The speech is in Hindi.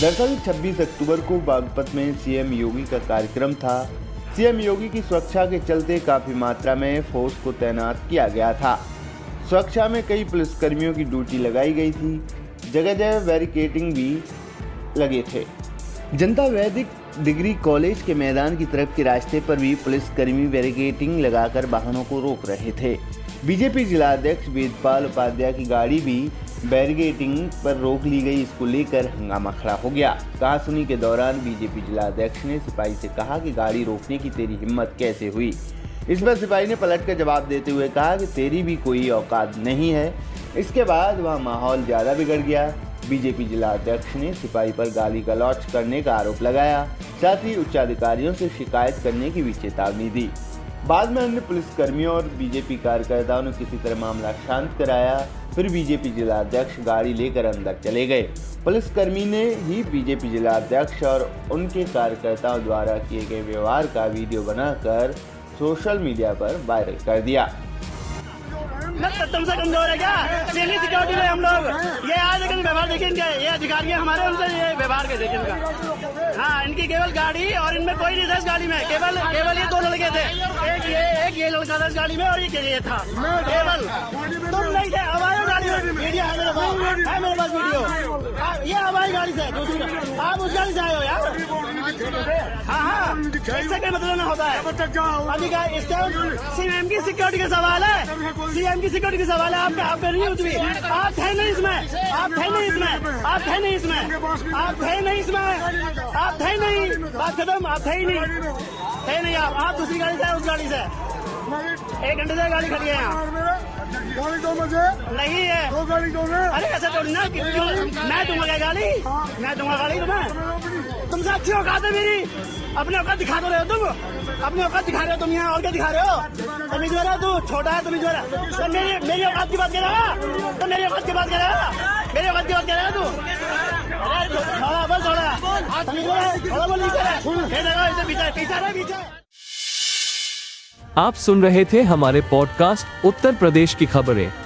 दरअसल 26 अक्टूबर को बागपत में सीएम योगी का कार्यक्रम था। सीएम योगी की सुरक्षा के चलते काफ़ी मात्रा में फोर्स को तैनात किया गया था। सुरक्षा में कई पुलिसकर्मियों की ड्यूटी लगाई गई थी। जगह जगह बैरिकेटिंग भी लगे थे। जनता वैदिक डिग्री कॉलेज के मैदान की तरफ़ के रास्ते पर भी पुलिसकर्मी बैरिकेटिंग लगाकर वाहनों को रोक रहे थे। बीजेपी जिलाध्यक्ष वेदपाल उपाध्याय की गाड़ी भी बैरिकेटिंग पर रोक ली गई, इसको लेकर हंगामा खड़ा हो गया। कहा सुनी के दौरान बीजेपी जिला अध्यक्ष ने सिपाही से कहा कि गाड़ी रोकने की तेरी हिम्मत कैसे हुई? इस पर सिपाही ने पलट कर जवाब देते हुए कहा कि तेरी भी कोई औकात नहीं है। इसके बाद वह माहौल ज़्यादा बिगड़ गया। बीजेपी जिला अध्यक्ष ने सिपाही पर गाली गलौच करने का आरोप लगाया। साथ ही उच्चाधिकारियों से शिकायत करने की भी चेतावनी दी। बाद में अन्य पुलिसकर्मियों और बीजेपी कार्यकर्ताओं ने किसी तरह मामला शांत कराया, फिर बीजेपी जिला अध्यक्ष गाड़ी लेकर अंदर चले गए। पुलिसकर्मी ने ही बीजेपी जिला अध्यक्ष और उनके कार्यकर्ताओं द्वारा किए गए व्यवहार का वीडियो बनाकर सोशल मीडिया पर वायरल कर दिया। तुमसे कमज़ोर है क्या? सिक्योरिटी में हम लोग। ये आज लेकिन देखिए इनका, ये अधिकारी हमारे, उनसे ये व्यवहार के देखिए इनका। हाँ इनकी केवल गाड़ी और इनमें कोई नहीं था इस गाड़ी में। केवल केवल ये दो लड़के थे। एक ये एक ये लड़का था इस गाड़ी में और ये ये था। केवल। तुम नहीं थे हमारे गाड़ी में। मीडिया है मेरे पास। है मेरे पास वीडियो। ये हमारी गाड़ी से, दूसरी। आप उस गाड़ी से आए हो। हाँ हाँ। मतलब नहीं होता है। अभी का इस टाइम सीएम की सिक्योरिटी का सवाल है? सीएम की सिक्योरिटी का सवाल है आप आप कर रही है कुछ भी आप थे नहीं इसमें। आप थे नहीं इसमें। आप थे नहीं इसमें। आप थे नहीं इसमें। आप थे नहीं। बात खत्म। आप थे ही नहीं। थे नहीं आप। आप दूसरी गाड़ी से उस गाड़ी से। एक घंटे से गाड़ी खड़ी है गाड़ी दो मुझे नहीं है। दो गाड़ी दो अरे ऐसा थोड़ी ना मैं दूँगा क्या गाड़ी? मैं दूँगा गाड़ी तुम्हें। तुमसे अच्छी औकात है मेरी? अपने औकात दिखा तो रहे हो तुम। अपने औकात दिखा रहे हो तुम यहाँ और क्या दिखा रहे हो? तुम जो है तू छोटा है तुम जो है तो मेरी मेरी औकात की बात कर रहा है? तो मेरी औकात की बात कर रहा है? मेरी औकात की बात कर रहा है तू? थोड़ा बोल थोड़ा। थोड़ा बोल नीचे पीछे पीछे रहे पीछे। आप सुन रहे थे हमारे पॉडकास्ट उत्तर प्रदेश की खबरें।